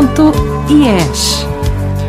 Santo IES,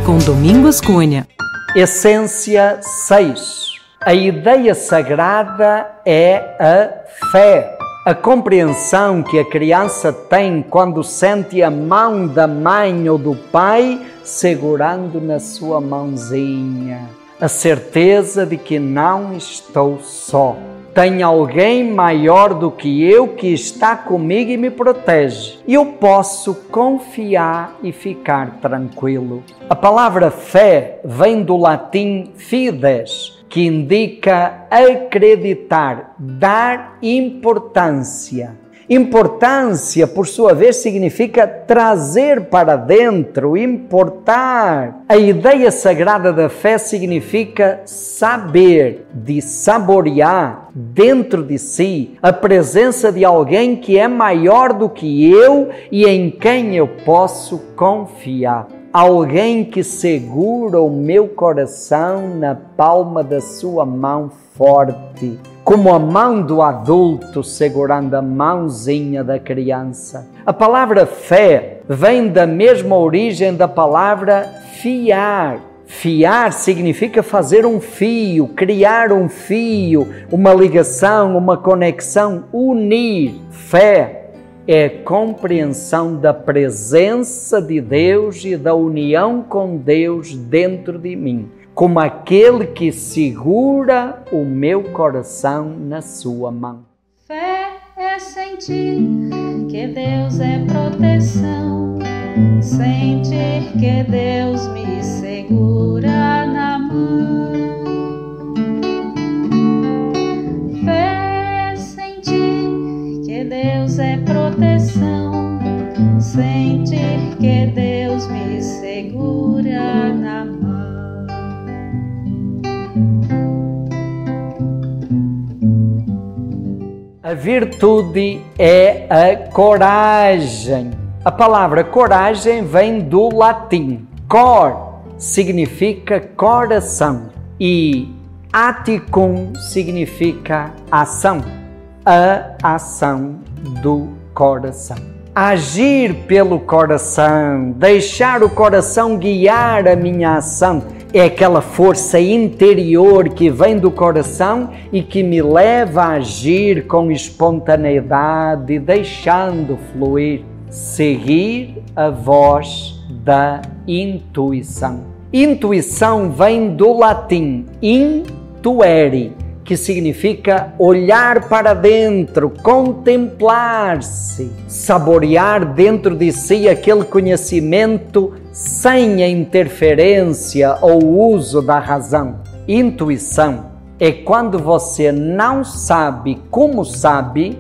com Domingos Cunha. Essência 6. A ideia sagrada é a fé. A compreensão que a criança tem quando sente a mão da mãe ou do pai segurando na sua mãozinha. A certeza de que não estou só tem alguém maior do que eu que está comigo e me protege. Eu posso confiar e ficar tranquilo. A palavra fé vem do latim fides, que indica acreditar, dar importância. Importância, por sua vez, significa trazer para dentro, importar. A ideia sagrada da fé significa saber, de saborear dentro de si a presença de alguém que é maior do que eu e em quem eu posso confiar alguém que segura o meu coração na palma da sua mão forte como a mão do adulto segurando a mãozinha da criança. A palavra fé vem da mesma origem da palavra fiar. Fiar significa fazer um fio, criar um fio, uma ligação, uma conexão, unir. Fé é compreensão da presença de Deus e da união com Deus dentro de mim como aquele que segura o meu coração na sua mão. Fé é sentir que Deus é proteção, sentir que Deus A virtude é a coragem. A palavra coragem vem do latim. Cor significa coração e aticum significa ação. A ação do coração. Agir pelo coração, deixar o coração guiar a minha ação é aquela força interior que vem do coração e que me leva a agir com espontaneidade, deixando fluir, seguir a voz da intuição. Intuição vem do latim intuere, que significa olhar para dentro, contemplar-se, saborear dentro de si aquele conhecimento sem a interferência ou uso da razão. Intuição é quando você não sabe como sabe,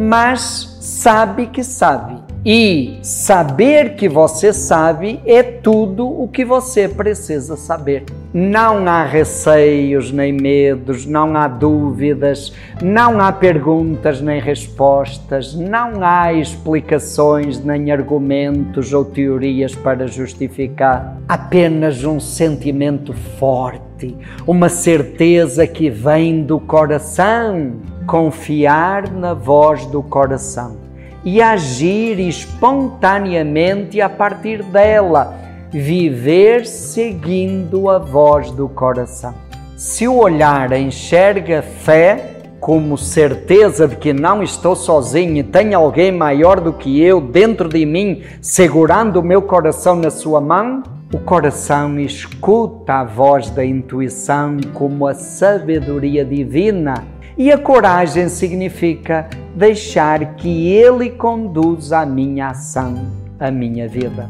mas sabe que sabe. E saber que você sabe é tudo o que você precisa saber. Não há receios nem medos, não há dúvidas, não há perguntas nem respostas, não há explicações nem argumentos ou teorias para justificar. Apenas um sentimento forte, uma certeza que vem do coração. Confiar na voz do coração e agir espontaneamente a partir dela, viver seguindo a voz do coração. Se o olhar enxerga fé como certeza de que não estou sozinho e tem alguém maior do que eu dentro de mim, segurando o meu coração na sua mão, o coração escuta a voz da intuição como a sabedoria divina e a coragem significa deixar que Ele conduza a minha ação, a minha vida.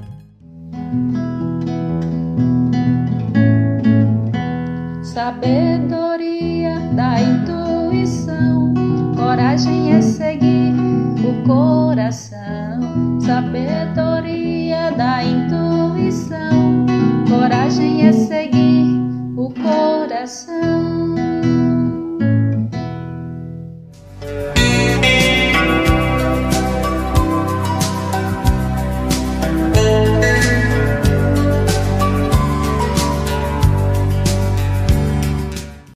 Sabedoria da intuição, coragem é seguir o coração. Sabedoria da intuição,